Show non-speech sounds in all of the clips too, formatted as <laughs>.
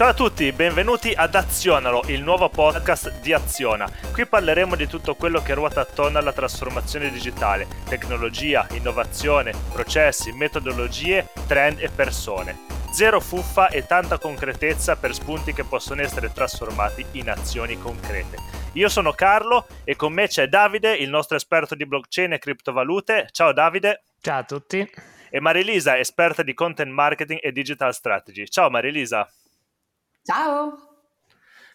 Ciao a tutti, benvenuti ad Azionalo, il nuovo podcast di Aziona. Qui parleremo di tutto quello che ruota attorno alla trasformazione digitale, tecnologia, innovazione, processi, metodologie, trend e persone. Zero fuffa e tanta concretezza per spunti che possono essere trasformati in azioni concrete. Io sono Carlo e con me c'è Davide, il nostro esperto di blockchain e criptovalute. Ciao Davide. Ciao a tutti. E Marilisa, esperta di content marketing e digital strategy. Ciao Marilisa. Ciao!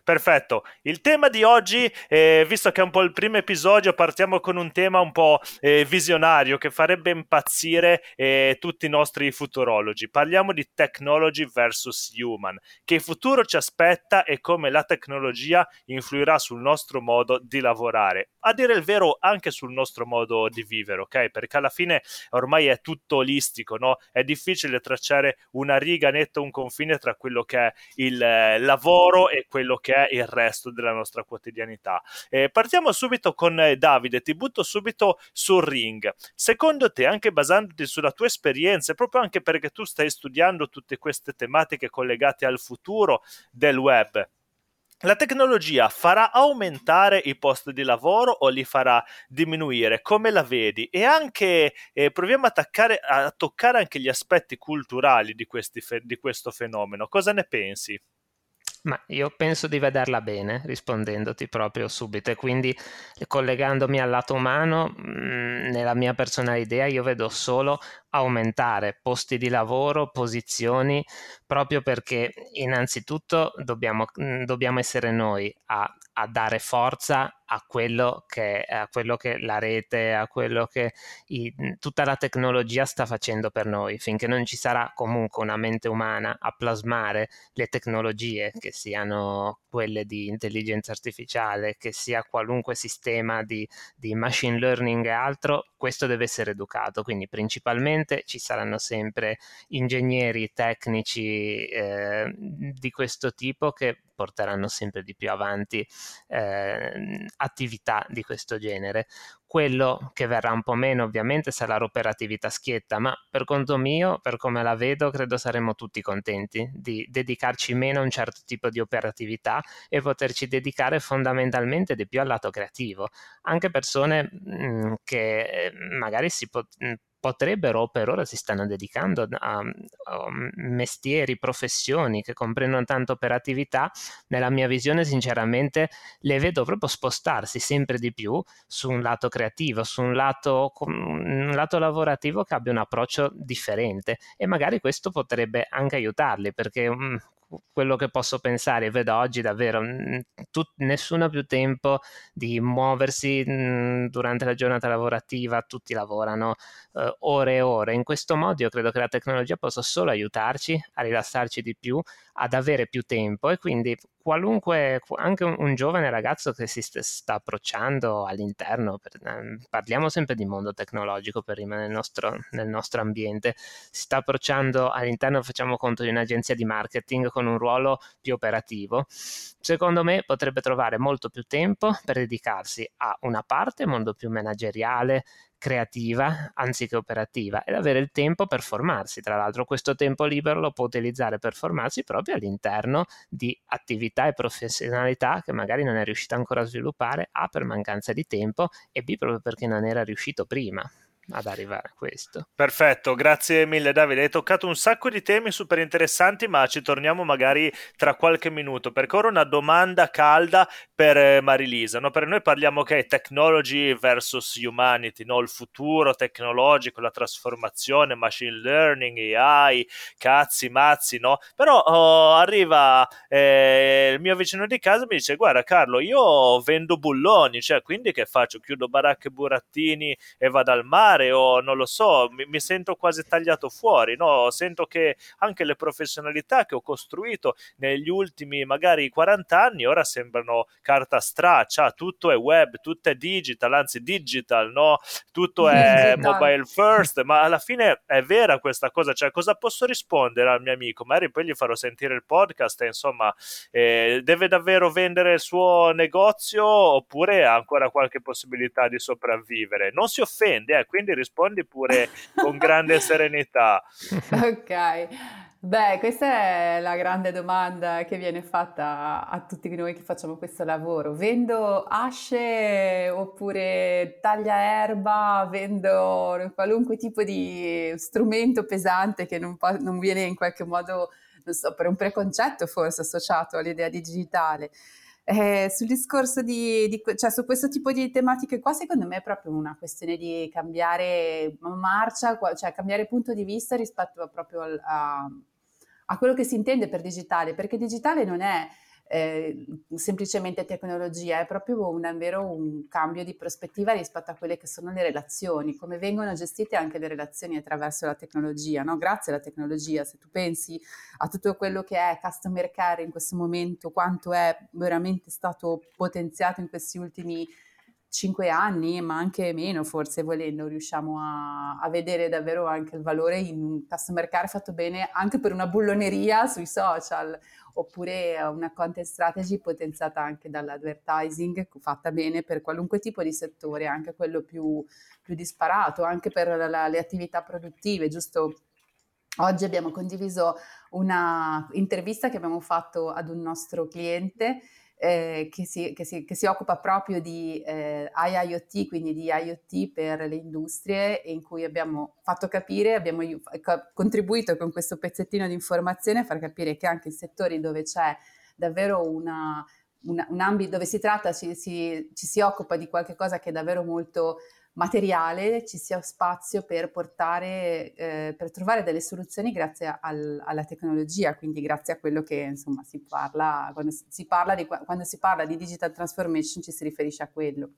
Perfetto, il tema di oggi, eh, visto che è un po' il primo episodio, partiamo con un tema un po' eh, visionario che farebbe impazzire eh, tutti i nostri futurologi. Parliamo di technology versus human, che futuro ci aspetta e come la tecnologia influirà sul nostro modo di lavorare. A dire il vero, anche sul nostro modo di vivere, ok? Perché alla fine ormai è tutto olistico, no? È difficile tracciare una riga netta, un confine tra quello che è il eh, lavoro e quello che è il resto della nostra quotidianità. Eh, partiamo subito con eh, Davide, ti butto subito sul ring. Secondo te, anche basandoti sulla tua esperienza, proprio anche perché tu stai studiando tutte queste tematiche collegate al futuro del web, la tecnologia farà aumentare i posti di lavoro o li farà diminuire? Come la vedi? E anche eh, proviamo attaccare, a, toccare anche gli aspetti culturali di, fe- di questo fenomeno. Cosa ne pensi? Ma io penso di vederla bene, rispondendoti proprio subito, e quindi collegandomi al lato umano, mh, nella mia personale idea io vedo solo aumentare posti di lavoro, posizioni, proprio perché innanzitutto dobbiamo, dobbiamo essere noi a, a dare forza a quello che, a quello che la rete, a quello che i, tutta la tecnologia sta facendo per noi, finché non ci sarà comunque una mente umana a plasmare le tecnologie, che siano quelle di intelligenza artificiale, che sia qualunque sistema di, di machine learning e altro, questo deve essere educato. Quindi principalmente ci saranno sempre ingegneri tecnici eh, di questo tipo che porteranno sempre di più avanti eh, attività di questo genere. Quello che verrà un po' meno ovviamente sarà l'operatività schietta, ma per conto mio, per come la vedo, credo saremo tutti contenti di dedicarci meno a un certo tipo di operatività e poterci dedicare fondamentalmente di più al lato creativo. Anche persone mh, mm, che eh, magari si pot- mm, potrebbero per ora si stanno dedicando a, a, mestieri, professioni che comprendono tanto operatività, nella mia visione sinceramente le vedo proprio spostarsi sempre di più su un lato creativo, su un lato, un lato lavorativo che abbia un approccio differente. E magari questo potrebbe anche aiutarli perché mm, quello che posso pensare, vedo oggi davvero tut, nessuno ha più tempo di muoversi mh, durante la giornata lavorativa, tutti lavorano uh, ore e ore. In questo modo io credo che la tecnologia possa solo aiutarci a rilassarci di più, ad avere più tempo e quindi qualunque, anche un, giovane ragazzo che si st- sta approcciando all'interno, per, eh, parliamo sempre di mondo tecnologico per rimanere nostro, nel nostro ambiente, si sta approcciando all'interno, facciamo conto di un'agenzia di marketing con un ruolo più operativo, secondo me potrebbe trovare molto più tempo per dedicarsi a una parte molto più manageriale, creativa anziché operativa ed avere il tempo per formarsi. Tra l'altro questo tempo libero lo può utilizzare per formarsi proprio all'interno di attività e professionalità che magari non è riuscito ancora a sviluppare, A per mancanza di tempo e B proprio perché non era riuscito prima ad arrivare a questo. Perfetto, grazie mille Davide. Hai toccato un sacco di temi super interessanti, ma ci torniamo magari tra qualche minuto, perché ora una domanda calda per eh, Marilisa. No? Per noi parliamo che okay, technology versus humanity, no? il futuro tecnologico, la trasformazione, machine learning, AI, cazzi, mazzi, no? Però oh, arriva eh, il mio vicino di casa e mi dice, guarda Carlo, io vendo bulloni, cioè quindi che faccio? Chiudo baracche burattini e vado al mare? Fare o non lo so, mi, mi sento quasi tagliato fuori, no? Sento che anche le professionalità che ho costruito negli ultimi magari 40 anni ora sembrano carta straccia, tutto è web, tutto è digital, anzi digital, no? Tutto è mobile first, ma alla fine è vera questa cosa, cioè cosa posso rispondere al mio amico? Magari poi gli farò sentire il podcast e insomma eh, deve davvero vendere il suo negozio oppure ha ancora qualche possibilità di sopravvivere? Non si offende, eh, quindi quindi rispondi pure con grande serenità. <laughs> ok. Beh, questa è la grande domanda che viene fatta a tutti noi che facciamo questo lavoro. Vendo asce oppure taglia erba, vendo qualunque tipo di strumento pesante che non, non viene in qualche modo, non so, per un preconcetto forse associato all'idea digitale. Eh, sul discorso di, di, cioè su questo tipo di tematiche qua, secondo me è proprio una questione di cambiare marcia, cioè cambiare punto di vista rispetto proprio al, a, a quello che si intende per digitale, perché digitale non è eh, semplicemente tecnologia, è proprio un, davvero un cambio di prospettiva rispetto a quelle che sono le relazioni, come vengono gestite anche le relazioni attraverso la tecnologia, no? grazie alla tecnologia. Se tu pensi a tutto quello che è customer care in questo momento, quanto è veramente stato potenziato in questi ultimi cinque anni, ma anche meno forse volendo, riusciamo a, a, vedere davvero anche il valore in un customer care fatto bene anche per una bulloneria sui social, oppure una content strategy potenziata anche dall'advertising fatta bene per qualunque tipo di settore, anche quello più, più disparato, anche per la, la, le attività produttive, giusto? Oggi abbiamo condiviso una intervista che abbiamo fatto ad un nostro cliente eh, che, si, che, si, che, si, occupa proprio di eh, IIoT, quindi di IoT per le industrie, in cui abbiamo fatto capire, abbiamo contribuito con questo pezzettino di informazione a far capire che anche in settori dove c'è davvero una, una, un ambito dove si tratta, ci si, ci si occupa di qualcosa che è davvero molto materiale ci sia spazio per portare, eh, per trovare delle soluzioni grazie al, alla tecnologia, quindi grazie a quello che insomma si parla, quando si parla di, quando si parla di digital transformation ci si riferisce a quello.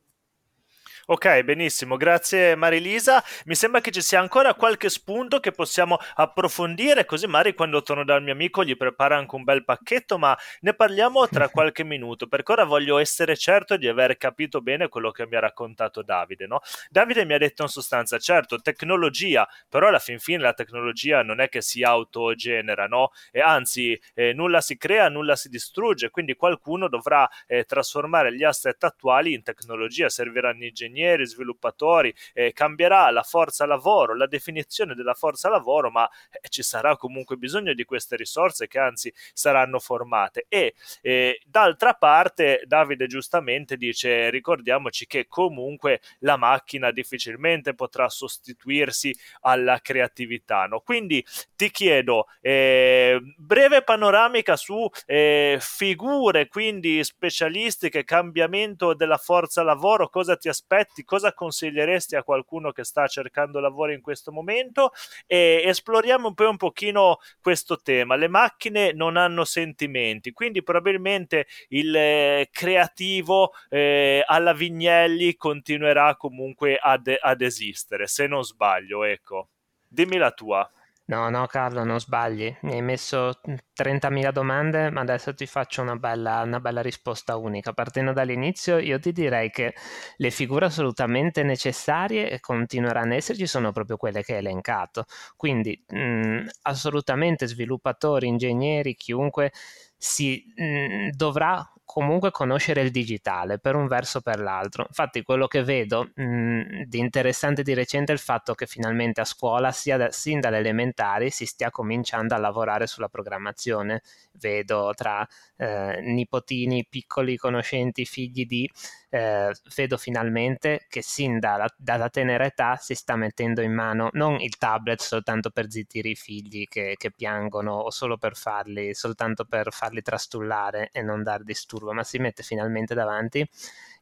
Ok, benissimo, grazie Marilisa. Mi sembra che ci sia ancora qualche spunto che possiamo approfondire, così magari quando torno dal mio amico gli prepara anche un bel pacchetto, ma ne parliamo tra <laughs> qualche minuto, perché ora voglio essere certo di aver capito bene quello che mi ha raccontato Davide. No? Davide mi ha detto in sostanza, certo, tecnologia, però alla fin fine la tecnologia non è che si autogenera, no? E anzi, eh, nulla si crea, nulla si distrugge, quindi qualcuno dovrà eh, trasformare gli asset attuali in tecnologia, serviranno ingegneri ingegneri, sviluppatori, eh, cambierà la forza lavoro, la definizione della forza lavoro, ma eh, ci sarà comunque bisogno di queste risorse che anzi saranno formate. E eh, d'altra parte Davide giustamente dice ricordiamoci che comunque la macchina difficilmente potrà sostituirsi alla creatività. No? Quindi ti chiedo eh, breve panoramica su eh, figure quindi specialistiche, cambiamento della forza lavoro, cosa ti aspetti? Aspetti, cosa consiglieresti a qualcuno che sta cercando lavoro in questo momento e esploriamo un po' un pochino questo tema. Le macchine non hanno sentimenti, quindi probabilmente il eh, creativo eh, alla Vignelli continuerà comunque ad, ad esistere, se non sbaglio, ecco. Dimmi la tua. No, no, Carlo, non sbagli. Mi hai messo 30.000 domande, ma adesso ti faccio una bella, una bella, risposta unica. Partendo dall'inizio, io ti direi che le figure assolutamente necessarie e continueranno ad esserci sono proprio quelle che hai elencato. Quindi, mh, assolutamente sviluppatori, ingegneri, chiunque si mh, dovrà comunque conoscere il digitale per un verso o per l'altro. Infatti quello che vedo mh, di interessante di recente è il fatto che finalmente a scuola, da, sin dalle elementari, si stia cominciando a lavorare sulla programmazione. Vedo tra eh, nipotini piccoli conoscenti, figli di eh, vedo finalmente che sin dalla, dalla, tenera età si sta mettendo in mano non il tablet soltanto per zittire i figli che, che piangono o solo per farli, soltanto per farli trastullare e non dar disturbo, ma si mette finalmente davanti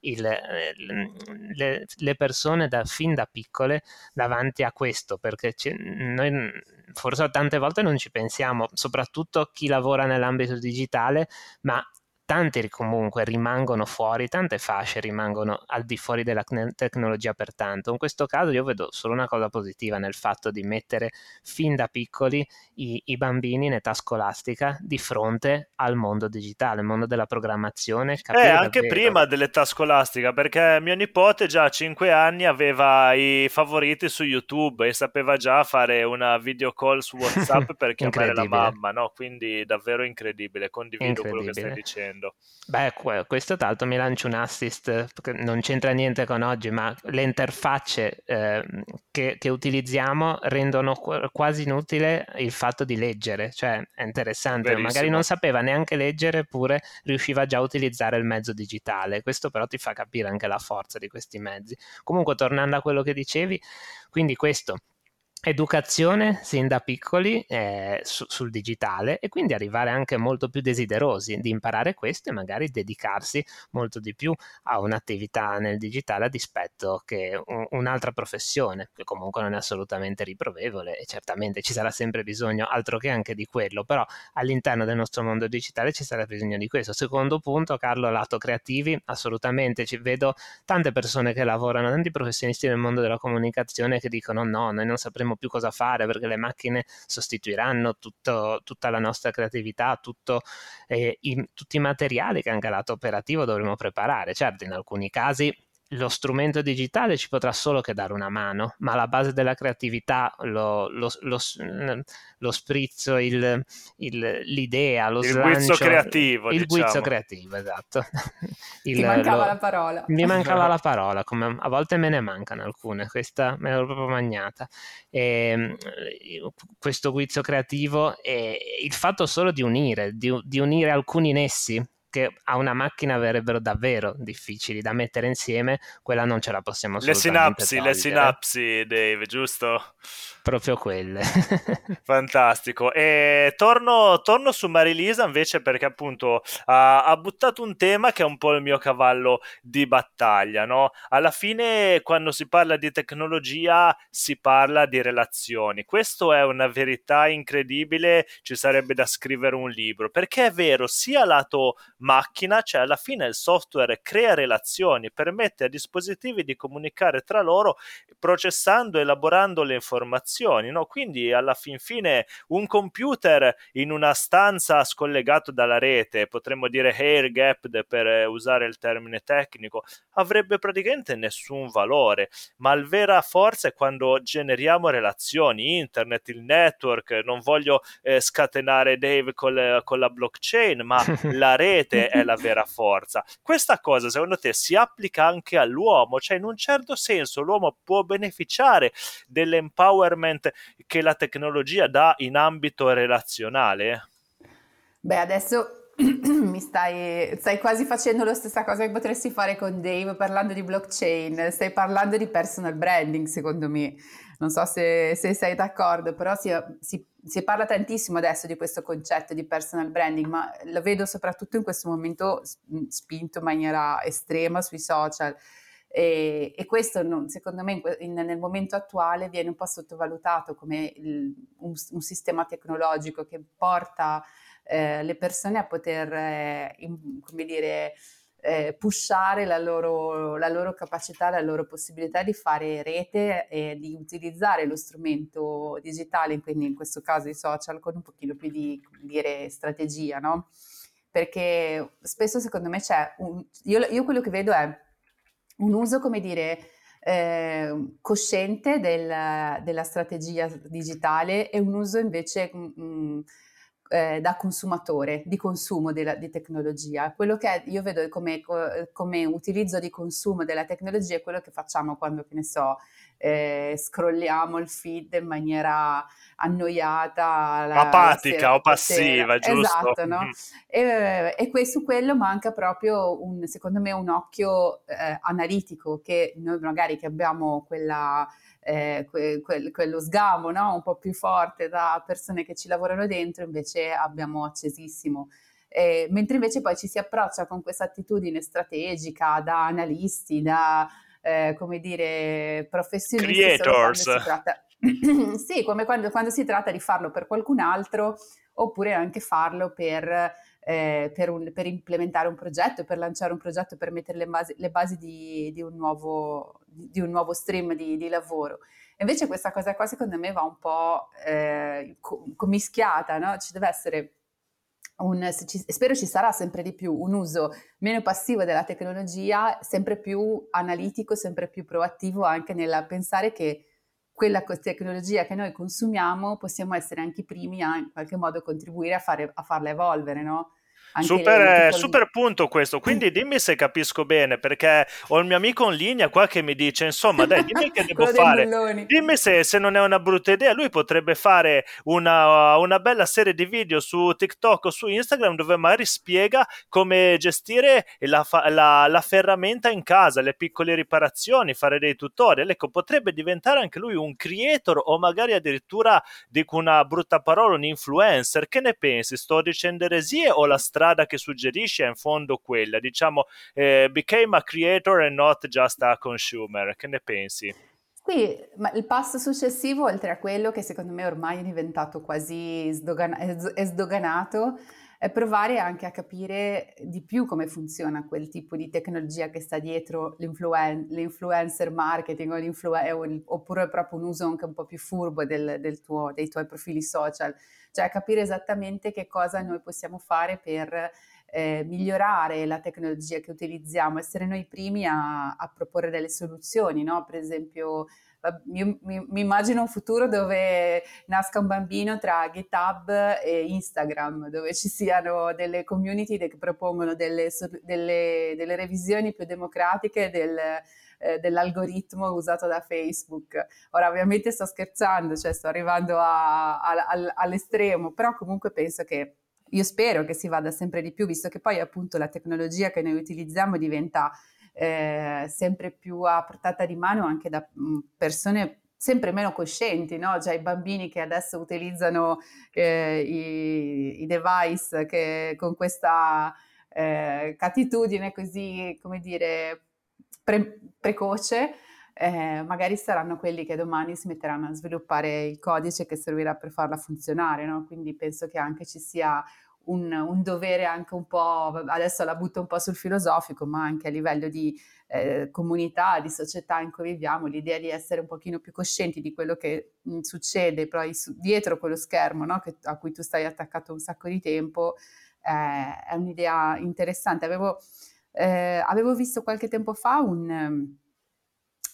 il, eh, le, le, persone da, fin da piccole davanti a questo, perché noi forse tante volte non ci pensiamo, soprattutto chi lavora nell'ambito digitale, ma tanti comunque rimangono fuori, tante fasce rimangono al di fuori della tecnologia pertanto. In questo caso io vedo solo una cosa positiva nel fatto di mettere fin da piccoli i, i bambini in età scolastica di fronte al mondo digitale, il mondo della programmazione. Eh, anche davvero... prima dell'età scolastica, perché mio nipote già a 5 anni aveva i favoriti su YouTube e sapeva già fare una video call su <laughs> WhatsApp per chiamare la mamma, no? Quindi davvero incredibile, condivido incredibile. quello che stai dicendo. Dicendo. Beh, questo tra l'altro mi lancio un assist, non c'entra niente con oggi, ma le interfacce eh, che, che, utilizziamo rendono quasi inutile il fatto di leggere, cioè è interessante, Verissimo. magari non sapeva neanche leggere, eppure riusciva già a utilizzare il mezzo digitale, questo però ti fa capire anche la forza di questi mezzi. Comunque, tornando a quello che dicevi, quindi questo educazione sin da piccoli eh, su, sul digitale e quindi arrivare anche molto più desiderosi di imparare questo e magari dedicarsi molto di più a un'attività nel digitale a dispetto che un, un'altra professione che comunque non è assolutamente riprovevole e certamente ci sarà sempre bisogno altro che anche di quello però all'interno del nostro mondo digitale ci sarà bisogno di questo. Secondo punto Carlo lato creativi assolutamente ci vedo tante persone che lavorano tanti professionisti nel mondo della comunicazione che dicono no noi non sapremo più cosa fare perché le macchine sostituiranno tutto, tutta la nostra creatività, tutto, eh, i, tutti i materiali che anche lato operativo dovremo preparare. Certo, in alcuni casi lo strumento digitale ci potrà solo che dare una mano, ma la base della creatività, lo, lo, lo, lo sprizzo, il, il, l'idea, lo il slancio... guizzo creativo, Il diciamo. guizzo creativo, esatto. Il, Ti mancava la parola. Mi <laughs> mancava la parola, come a volte me ne mancano alcune, questa me l'ho proprio magnata. E, ehm, questo guizzo creativo e il fatto solo di unire, di, di unire alcuni nessi che a una macchina verrebbero davvero difficili da mettere insieme, quella non ce la possiamo assolutamente Le sinapsi, togliere. le sinapsi, Dave, giusto? Proprio quelle. <laughs> Fantastico. E torno, torno, su Marilisa invece perché appunto ha, ha, buttato un tema che è un po' il mio cavallo di battaglia, no? Alla fine quando si parla di tecnologia si parla di relazioni. Questo è una verità incredibile, ci sarebbe da scrivere un libro, perché è vero sia lato macchina, cioè alla fine il software crea relazioni, permette a dispositivi di comunicare tra loro processando, elaborando le informazioni informazioni, no? Quindi alla fin fine un computer in una stanza scollegato dalla rete, potremmo dire air gapped per usare il termine tecnico, avrebbe praticamente nessun valore, ma il vera forza è quando generiamo relazioni, internet, il network, non voglio eh, scatenare Dave col, con la blockchain, ma <laughs> la rete è la vera forza. Questa cosa secondo te si applica anche all'uomo, cioè in un certo senso l'uomo può beneficiare dell'empowerment empowerment che la tecnologia dà in ambito relazionale? Beh, adesso <clears throat> mi stai, stai quasi facendo la stessa cosa che potresti fare con Dave parlando di blockchain, stai parlando di personal branding secondo me, non so se, se sei d'accordo, però si, si, si, parla tantissimo adesso di questo concetto di personal branding, ma lo vedo soprattutto in questo momento spinto in maniera estrema sui social e, e questo non, secondo me in, nel momento attuale viene un po' sottovalutato come il, un, un, sistema tecnologico che porta eh, le persone a poter, eh, in, come dire, eh, pushare la loro, la loro, capacità, la loro possibilità di fare rete e di utilizzare lo strumento digitale, quindi in questo caso i social, con un pochino più di dire, strategia, no? Perché spesso secondo me c'è un... Io, io quello che vedo è un uso, come dire, eh, cosciente del, della strategia digitale e un uso invece mh, mm, mm, eh, da consumatore, di consumo della, di tecnologia. Quello che io vedo come, come, utilizzo di consumo della tecnologia è quello che facciamo quando, che ne so, eh, scrolliamo il feed in maniera annoiata, la, apatica o passiva, sera. giusto? Esatto, no? Mm. E, e su quello manca proprio, un, secondo me, un occhio eh, analitico che noi magari che abbiamo quella eh, que, que, quello sgamo no? un po' più forte da persone che ci lavorano dentro, invece abbiamo accesissimo. Eh, mentre invece poi ci si approccia con questa attitudine strategica da analisti, da eh, come dire professionisti. Creators. <clears throat> Sì, come quando, quando si tratta di farlo per qualcun altro oppure anche farlo per eh, per, un, per, implementare un progetto, per lanciare un progetto, per mettere le basi, le basi di, di, un nuovo, di, un nuovo, stream di, di, lavoro. Invece questa cosa qua secondo me va un po' eh, commischiata, no? Ci deve essere un, ci, spero ci sarà sempre di più un uso meno passivo della tecnologia, sempre più analitico, sempre più proattivo anche nel pensare che quella tecnologia che noi consumiamo possiamo essere anche i primi a in qualche modo contribuire a, fare, a farla evolvere, no? Super, le, super, punto questo, quindi dimmi se capisco bene, perché ho il mio amico in linea qua che mi dice, insomma, dai, <laughs> dimmi che devo fare, dimmi se, se, non è una brutta idea, lui potrebbe fare una, una, bella serie di video su TikTok o su Instagram dove magari spiega come gestire la, la, la ferramenta in casa, le piccole riparazioni, fare dei tutorial, ecco, potrebbe diventare anche lui un creator o magari addirittura, dico una brutta parola, un influencer, che ne pensi? Sto dicendo eresie o la strada strada che suggerisce è in fondo quella, diciamo, eh, became a creator and not just a consumer. Che ne pensi? Sì, ma il passo successivo, oltre a quello che secondo me ormai è diventato quasi sdogan- è sdoganato, è provare anche a capire di più come funziona quel tipo di tecnologia che sta dietro l'influen- l'influencer marketing o l'influ- oppure proprio un uso anche un po' più furbo del, del tuo, dei tuoi profili social cioè capire esattamente che cosa noi possiamo fare per eh, migliorare la tecnologia che utilizziamo, essere noi primi a, a proporre delle soluzioni, no? Per esempio, mi, mi, immagino un futuro dove nasca un bambino tra GitHub e Instagram, dove ci siano delle community che propongono delle, delle, delle revisioni più democratiche del eh, dell'algoritmo usato da Facebook. Ora ovviamente sto scherzando, cioè sto arrivando a, a, all'estremo, però comunque penso che io spero che si vada sempre di più, visto che poi appunto la tecnologia che noi utilizziamo diventa eh, sempre più a portata di mano anche da mm, persone sempre meno coscienti, no? Cioè i bambini che adesso utilizzano eh, i, i, device che con questa eh, catitudine così, come dire, pre- precoce, eh, magari saranno quelli che domani si metteranno a sviluppare il codice che servirà per farla funzionare, no? Quindi penso che anche ci sia un, un, dovere anche un po', adesso la butto un po' sul filosofico, ma anche a livello di eh, comunità, di società in cui viviamo, l'idea di essere un pochino più coscienti di quello che mh, succede poi su, dietro quello schermo no? che, a cui tu stai attaccato un sacco di tempo, eh, è un'idea interessante. Avevo eh, avevo visto qualche tempo fa un,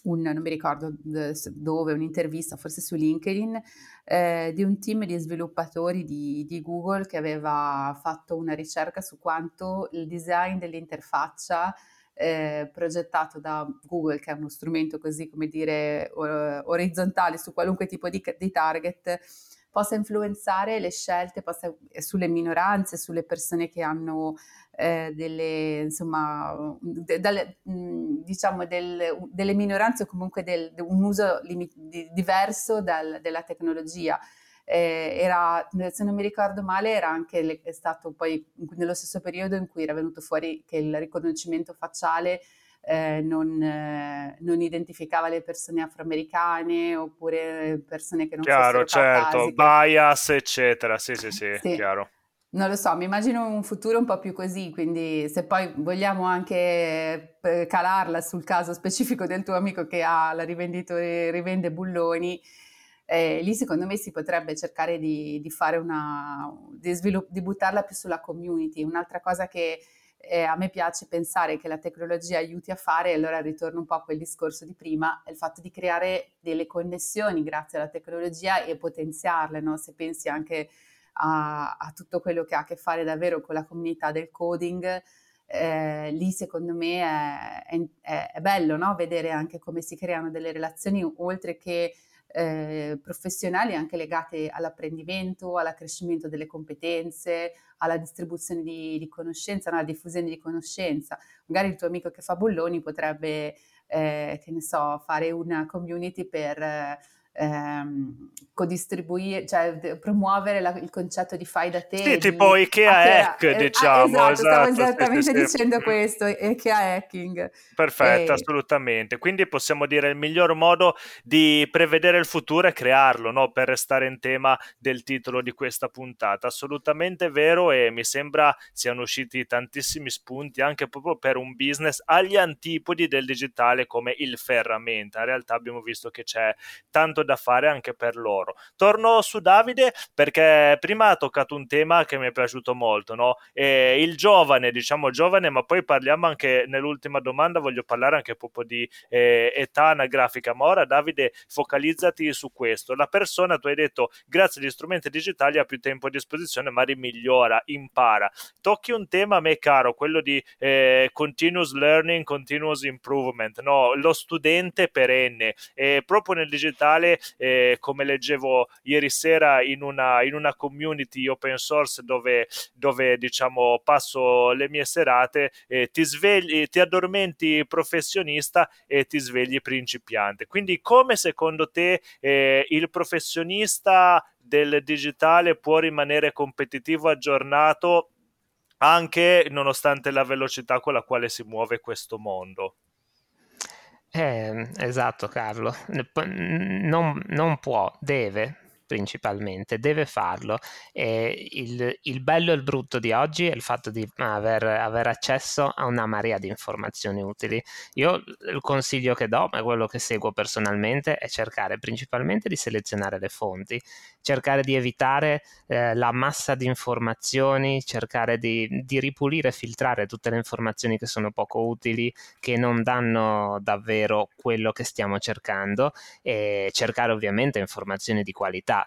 un, non mi ricordo dove, un'intervista, forse su LinkedIn, eh, di un team di sviluppatori di, di, Google che aveva fatto una ricerca su quanto il design dell'interfaccia eh, progettato da Google, che è uno strumento così come dire orizzontale su qualunque tipo di, di target, possa influenzare le scelte possa, sulle minoranze, sulle persone che hanno eh, delle, insomma, de, dalle, diciamo del, delle minoranze o comunque del, de un uso limit, di, diverso dal, della tecnologia. Eh, era, se non mi ricordo male, era anche le, stato poi nello stesso periodo in cui era venuto fuori che il riconoscimento facciale eh, non, eh, non, identificava le persone afroamericane oppure persone che non chiaro, certo, bias, eccetera. Sì, sì, sì, sì, chiaro. Non lo so, mi immagino un futuro un po' più così, quindi se poi vogliamo anche eh, calarla sul caso specifico del tuo amico che ha la rivenditore, rivende bulloni, eh, lì secondo me si potrebbe cercare di, di fare una, di, svilupp- di buttarla più sulla community. Un'altra cosa che eh, a me piace pensare che la tecnologia aiuti a fare, e allora ritorno un po' a quel discorso di prima, il fatto di creare delle connessioni grazie alla tecnologia e potenziarle, no? se pensi anche a, a, tutto quello che ha a che fare davvero con la comunità del coding, eh, lì secondo me è, è, è bello no? vedere anche come si creano delle relazioni oltre che eh, professionali anche legate all'apprendimento, all'accrescimento delle competenze, alla distribuzione di, di conoscenza, no? alla diffusione di conoscenza. Magari il tuo amico che fa bulloni potrebbe, eh, che ne so, fare una community per... Eh, ehm, codistribuire, cioè promuovere la, il concetto di fai da te. Sì, tipo Ikea Hack, eh, diciamo. Ah, esatto, esatto, stavo esattamente sì, sì, dicendo sì. questo, Ikea Hacking. Perfetto, e... assolutamente. Quindi possiamo dire il miglior modo di prevedere il futuro è crearlo, no? per restare in tema del titolo di questa puntata. Assolutamente vero e mi sembra siano usciti tantissimi spunti anche proprio per un business agli antipodi del digitale come il ferramenta. In realtà abbiamo visto che c'è tanto molto da fare anche per loro. Torno su Davide perché prima ha toccato un tema che mi è piaciuto molto, no? E il giovane, diciamo giovane, ma poi parliamo anche nell'ultima domanda, voglio parlare anche proprio di eh, età anagrafica, ma ora Davide focalizzati su questo. La persona, tu hai detto, grazie agli strumenti digitali ha più tempo a disposizione, ma migliora, impara. Tocchi un tema a me caro, quello di eh, continuous learning, continuous improvement, no? lo studente perenne. E proprio nel digitale, eh, come leggevo ieri sera in una, in una community open source dove, dove diciamo passo le mie serate, eh, ti svegli, ti addormenti professionista e ti svegli principiante. Quindi come secondo te eh, il professionista del digitale può rimanere competitivo, aggiornato anche nonostante la velocità con la quale si muove questo mondo? Eh, esatto Carlo, non, non può, deve, principalmente, deve farlo. E il, il, bello e il brutto di oggi è il fatto di aver, aver, accesso a una marea di informazioni utili. Io il consiglio che do, ma quello che seguo personalmente, è cercare principalmente di selezionare le fonti, cercare di evitare eh, la massa di informazioni, cercare di, di ripulire e filtrare tutte le informazioni che sono poco utili, che non danno davvero quello che stiamo cercando e cercare ovviamente informazioni di qualità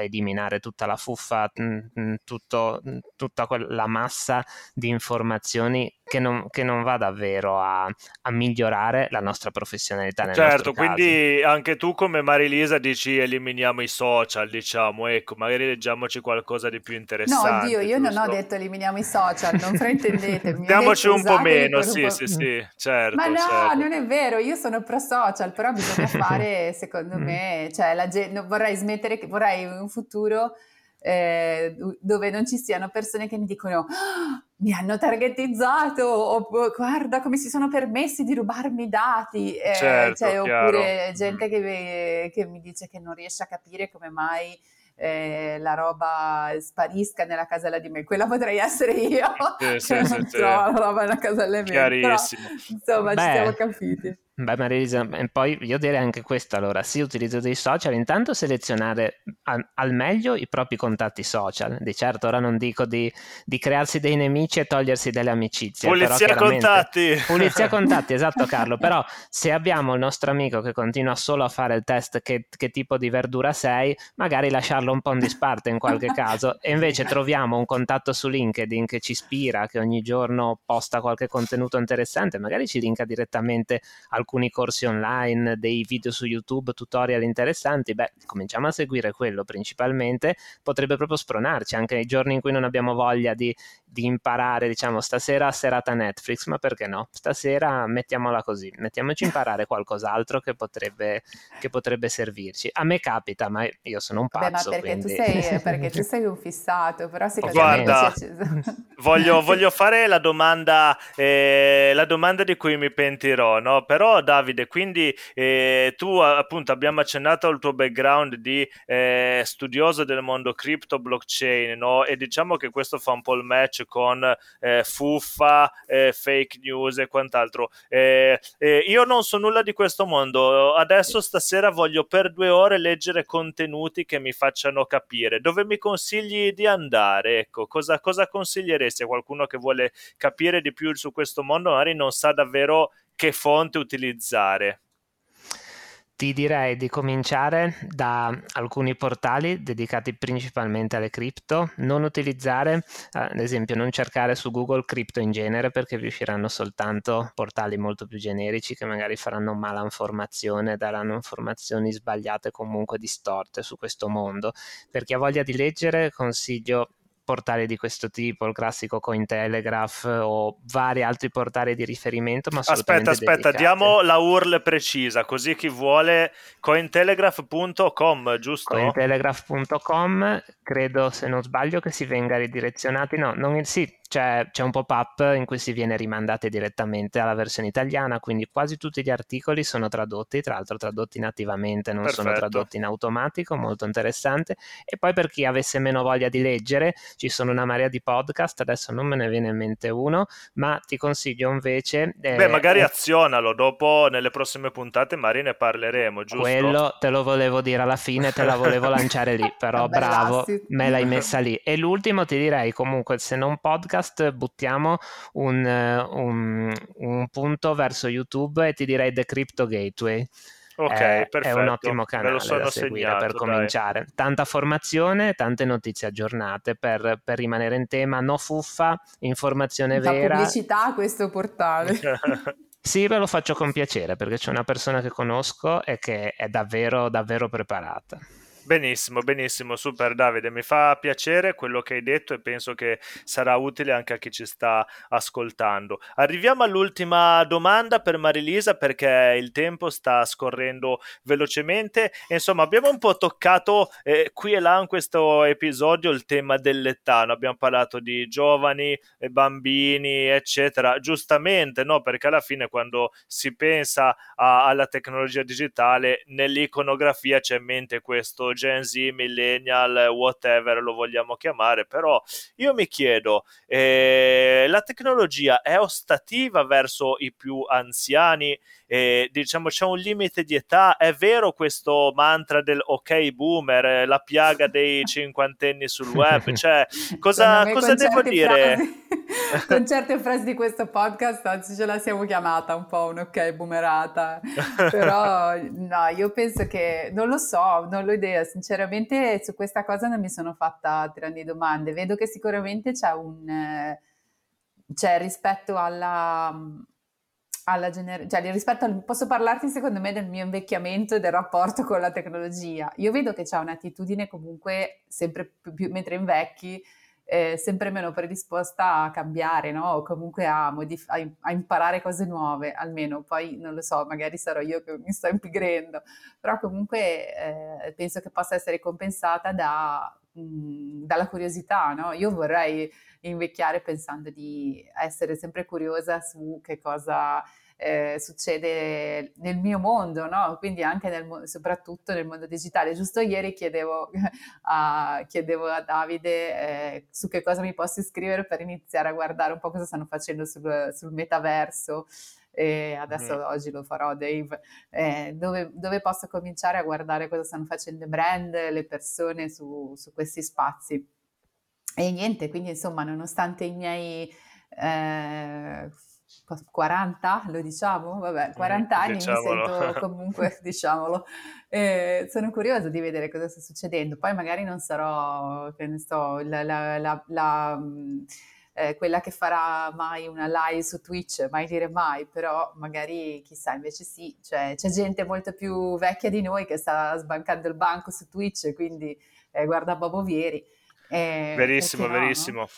eliminare tutta la fuffa, mm, mm, tutto, mm, tutta quella massa di informazioni che non, che non va davvero a, a, migliorare la nostra professionalità. Nel certo, quindi caso. anche tu come Marilisa dici eliminiamo i social, diciamo, ecco, magari leggiamoci qualcosa di più interessante. No, oddio, io giusto? non ho detto eliminiamo i social, non fraintendetemi. Diamoci un po' meno, sì, po'... sì, sì, certo. Ma no, certo. non è vero, io sono pro social, però bisogna <laughs> fare, secondo me, cioè la gente, vorrei smettere, vorrei un futuro eh, dove non ci siano persone che mi dicono oh, mi hanno targetizzato o guarda come si sono permessi di rubarmi i dati eh, certo, cioè, oppure gente che, che, mi dice che non riesce a capire come mai eh, la roba sparisca nella casella di me quella potrei essere io. Sì, sì, <laughs> sì, non trova la roba nella casella di me però, insomma Beh. ci siamo capiti Beh, Marisa, poi io direi anche questo, allora, sì, utilizzo dei social, intanto selezionare al, al, meglio i propri contatti social, di certo ora non dico di, di crearsi dei nemici e togliersi delle amicizie. Pulizia contatti! Pulizia contatti, esatto <laughs> Carlo, però se abbiamo il nostro amico che continua solo a fare il test che, che tipo di verdura sei, magari lasciarlo un po' in disparte in qualche <laughs> caso e invece troviamo un contatto su LinkedIn che ci ispira, che ogni giorno posta qualche contenuto interessante, magari ci linka direttamente al alcuni corsi online, dei video su YouTube, tutorial interessanti, beh, cominciamo a seguire quello principalmente, potrebbe proprio spronarci anche nei giorni in cui non abbiamo voglia di, di imparare, diciamo, stasera serata Netflix, ma perché no? Stasera mettiamola così, mettiamoci a imparare qualcos'altro che potrebbe, che potrebbe servirci. A me capita, ma io sono un pazzo. Beh, ma perché, quindi... tu sei, <laughs> perché tu sei un fissato, però secondo Guarda, <laughs> voglio, voglio fare la domanda, eh, la domanda di cui mi pentirò, no? Però Davide, quindi eh, tu appunto abbiamo accennato al tuo background di eh, studioso del mondo crypto blockchain, no? E diciamo che questo fa un po' il match con eh, fuffa, eh, fake news e quant'altro. Eh, eh, io non so nulla di questo mondo, adesso stasera voglio per due ore leggere contenuti che mi facciano capire. Dove mi consigli di andare? Ecco, cosa, cosa consiglieresti a qualcuno che vuole capire di più su questo mondo, magari non sa davvero che fonte utilizzare? Ti direi di cominciare da alcuni portali dedicati principalmente alle cripto, non utilizzare, eh, ad esempio non cercare su Google cripto in genere perché vi usciranno soltanto portali molto più generici che magari faranno mala informazione, daranno informazioni sbagliate comunque distorte su questo mondo. Per chi ha voglia di leggere consiglio portali di questo tipo, il classico Cointelegraph o vari altri portali di riferimento. Ma aspetta, aspetta, dedicate. diamo la URL precisa, così chi vuole cointelegraph.com, giusto? Cointelegraph.com, credo se non sbaglio che si venga ridirezionati, no, non, sì, c'è, c'è, un pop-up in cui si viene rimandate direttamente alla versione italiana, quindi quasi tutti gli articoli sono tradotti, tra l'altro tradotti nativamente, non Perfetto. sono tradotti in automatico, molto interessante. E poi per chi avesse meno voglia di leggere, ci sono una marea di podcast, adesso non me ne viene in mente uno, ma ti consiglio invece... Eh, Beh, magari eh, azionalo, dopo nelle prossime puntate magari ne parleremo, giusto? Quello te lo volevo dire alla fine, te la volevo <laughs> lanciare lì, però bravo, me l'hai messa lì. E l'ultimo ti direi comunque, se non podcast, buttiamo un, un, un punto verso YouTube e ti direi The Crypto Gateway. Ok, è, perfetto. È un ottimo canale da seguire segnato, per cominciare. Dai. Tanta formazione, tante notizie aggiornate per, per, rimanere in tema, no fuffa, informazione da vera. pubblicità a questo portale. <laughs> Sì, ve lo faccio con piacere perché c'è una persona che conosco e che è davvero, davvero preparata. Benissimo, benissimo, super Davide, mi fa piacere quello che hai detto e penso che sarà utile anche a chi ci sta ascoltando. Arriviamo all'ultima domanda per Marilisa perché il tempo sta scorrendo velocemente insomma abbiamo un po' toccato eh, qui e là in questo episodio il tema dell'età, no? abbiamo parlato di giovani, bambini, eccetera, giustamente, no? perché alla fine quando si pensa a, alla tecnologia digitale nell'iconografia c'è in mente questo Gen Z, millennial, whatever lo vogliamo chiamare, però io mi chiedo, eh, la tecnologia è ostativa verso i più anziani? Eh, diciamo c'è un limite di età? È vero questo mantra del ok boomer, la piaga dei <laughs> cinquantenni sul web? Cioè, cosa, cosa devo dire? Frasi, <laughs> con certe frasi di questo podcast oggi ce la siamo chiamata un po' un ok boomerata, però no, io penso che, non lo so, non ho idea, sinceramente su questa cosa non mi sono fatta grandi domande. Vedo che sicuramente c'è un... Eh, c'è rispetto alla, alla gener- cioè rispetto al, posso parlarti secondo me del mio invecchiamento e del rapporto con la tecnologia. Io vedo che c'è un'attitudine comunque sempre più, più mentre invecchi, eh, sempre meno predisposta a cambiare, no? O comunque a, modif- a, a, imparare cose nuove, almeno poi non lo so, magari sarò io che mi sto impigrendo, però comunque eh, penso che possa essere compensata da, mh, dalla curiosità, no? Io vorrei invecchiare pensando di essere sempre curiosa su che cosa eh, succede nel mio mondo, no? quindi anche nel, soprattutto nel mondo digitale. Giusto ieri chiedevo <laughs> a, chiedevo a Davide eh, su che cosa mi posso iscrivere per iniziare a guardare un po' cosa stanno facendo sul, sul metaverso. E adesso mm. oggi lo farò, Dave, eh, dove, dove, posso cominciare a guardare cosa stanno facendo i brand, le persone su, su questi spazi. E niente, quindi insomma, nonostante i miei eh, 40, lo diciamo? Vabbè, 40 anni diciamolo. mi sento <laughs> comunque, diciamolo, eh, sono curiosa di vedere cosa sta succedendo. Poi magari non sarò, che ne so, la, la, la, la eh, quella che farà mai una live su Twitch, mai dire mai, però magari chissà, invece sì, cioè, c'è gente molto più vecchia di noi che sta sbancando il banco su Twitch, quindi eh, guarda Bobo Vieri. Eh, verissimo, no, verissimo. No?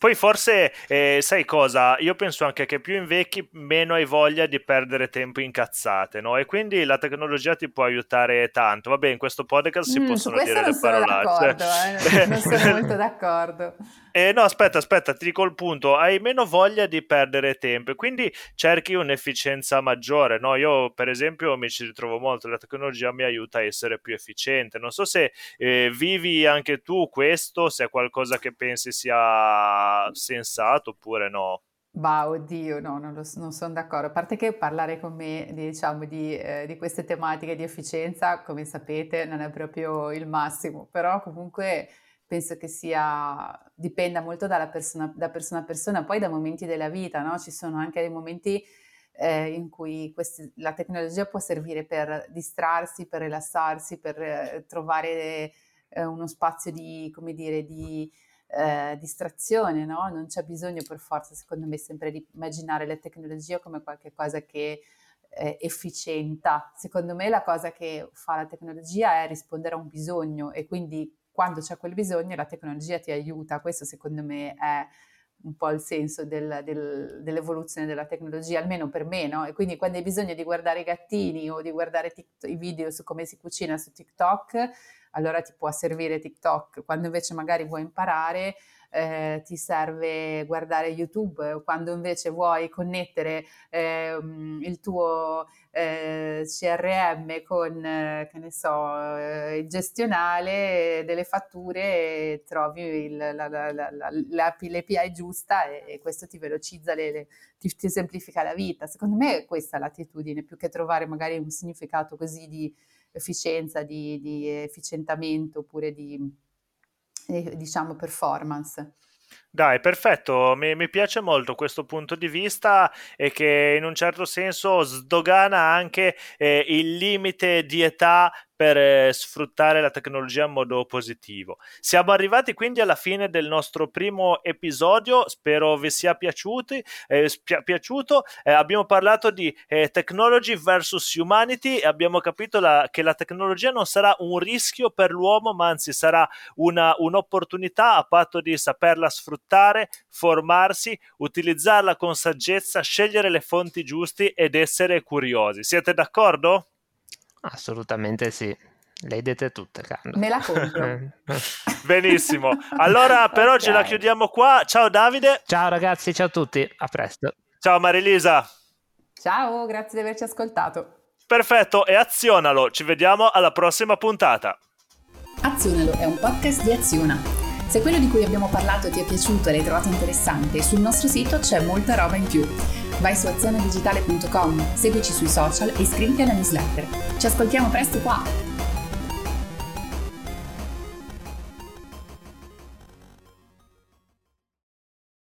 Poi forse, eh, sai cosa? Io penso anche che più invecchi, meno hai voglia di perdere tempo in cazzate, no? E quindi la tecnologia ti può aiutare tanto. Vabbè, in questo podcast si mm, possono dire le parolacce. Eh? Non sono <laughs> molto d'accordo. Eh, no, aspetta, aspetta, ti dico il punto. Hai meno voglia di perdere tempo quindi cerchi un'efficienza maggiore, no? Io, per esempio, mi ci ritrovo molto. La tecnologia mi aiuta a essere più efficiente. Non so se eh, vivi anche tu questo, se è qualcosa che pensi sia sensato oppure no? Bah, oddio, no, non, lo, non sono d'accordo. A parte che parlare con me, diciamo, di, eh, di, queste tematiche di efficienza, come sapete, non è proprio il massimo, però comunque penso che sia, dipenda molto dalla persona, da persona a persona, poi da momenti della vita, no? Ci sono anche dei momenti eh, in cui questi, la tecnologia può servire per distrarsi, per rilassarsi, per eh, trovare eh, uno spazio di, come dire, di eh, distrazione, no? Non c'è bisogno per forza, secondo me, sempre di immaginare la tecnologia come qualcosa che efficienta. Secondo me la cosa che fa la tecnologia è rispondere a un bisogno e quindi quando c'è quel bisogno la tecnologia ti aiuta. Questo secondo me è un po' il senso del, del, dell'evoluzione della tecnologia, almeno per me, no? E quindi quando hai bisogno di guardare i gattini o di guardare tic- i video su come si cucina su TikTok, allora ti può servire TikTok. Quando invece magari vuoi imparare, eh, ti serve guardare YouTube, quando invece vuoi connettere eh, il tuo eh, CRM con, eh, che ne so, eh, il gestionale delle fatture, trovi il, la, la, la, l'API giusta e, e, questo ti velocizza, le, le, ti, ti semplifica la vita. Secondo me questa è l'attitudine, più che trovare magari un significato così di efficienza, di, di efficientamento oppure di, eh, diciamo, performance. Dai, perfetto, mi, mi, piace molto questo punto di vista e che in un certo senso sdogana anche eh, il limite di età per eh, sfruttare la tecnologia in modo positivo. Siamo arrivati quindi alla fine del nostro primo episodio, spero vi sia piaciuti, eh, pi- piaciuto. Eh, abbiamo parlato di eh, technology versus humanity e abbiamo capito la, che la tecnologia non sarà un rischio per l'uomo, ma anzi sarà una, un'opportunità a patto di saperla sfruttare, formarsi, utilizzarla con saggezza, scegliere le fonti giusti ed essere curiosi. Siete d'accordo? Assolutamente sì. Le hai dette tutte, Carlo. Me la compro. <laughs> Benissimo. Allora per okay. oggi la chiudiamo qua. Ciao Davide. Ciao ragazzi, ciao a tutti. A presto. Ciao Marilisa. Ciao, grazie di averci ascoltato. Perfetto, e azionalo. Ci vediamo alla prossima puntata. Azionalo è un podcast di Aziona. Se quello di cui abbiamo parlato ti è piaciuto e l'hai trovato interessante, sul nostro sito c'è molta roba in più. Vai su azionadigitale.com, seguici sui social e iscriviti alla newsletter. Ci ascoltiamo presto qua!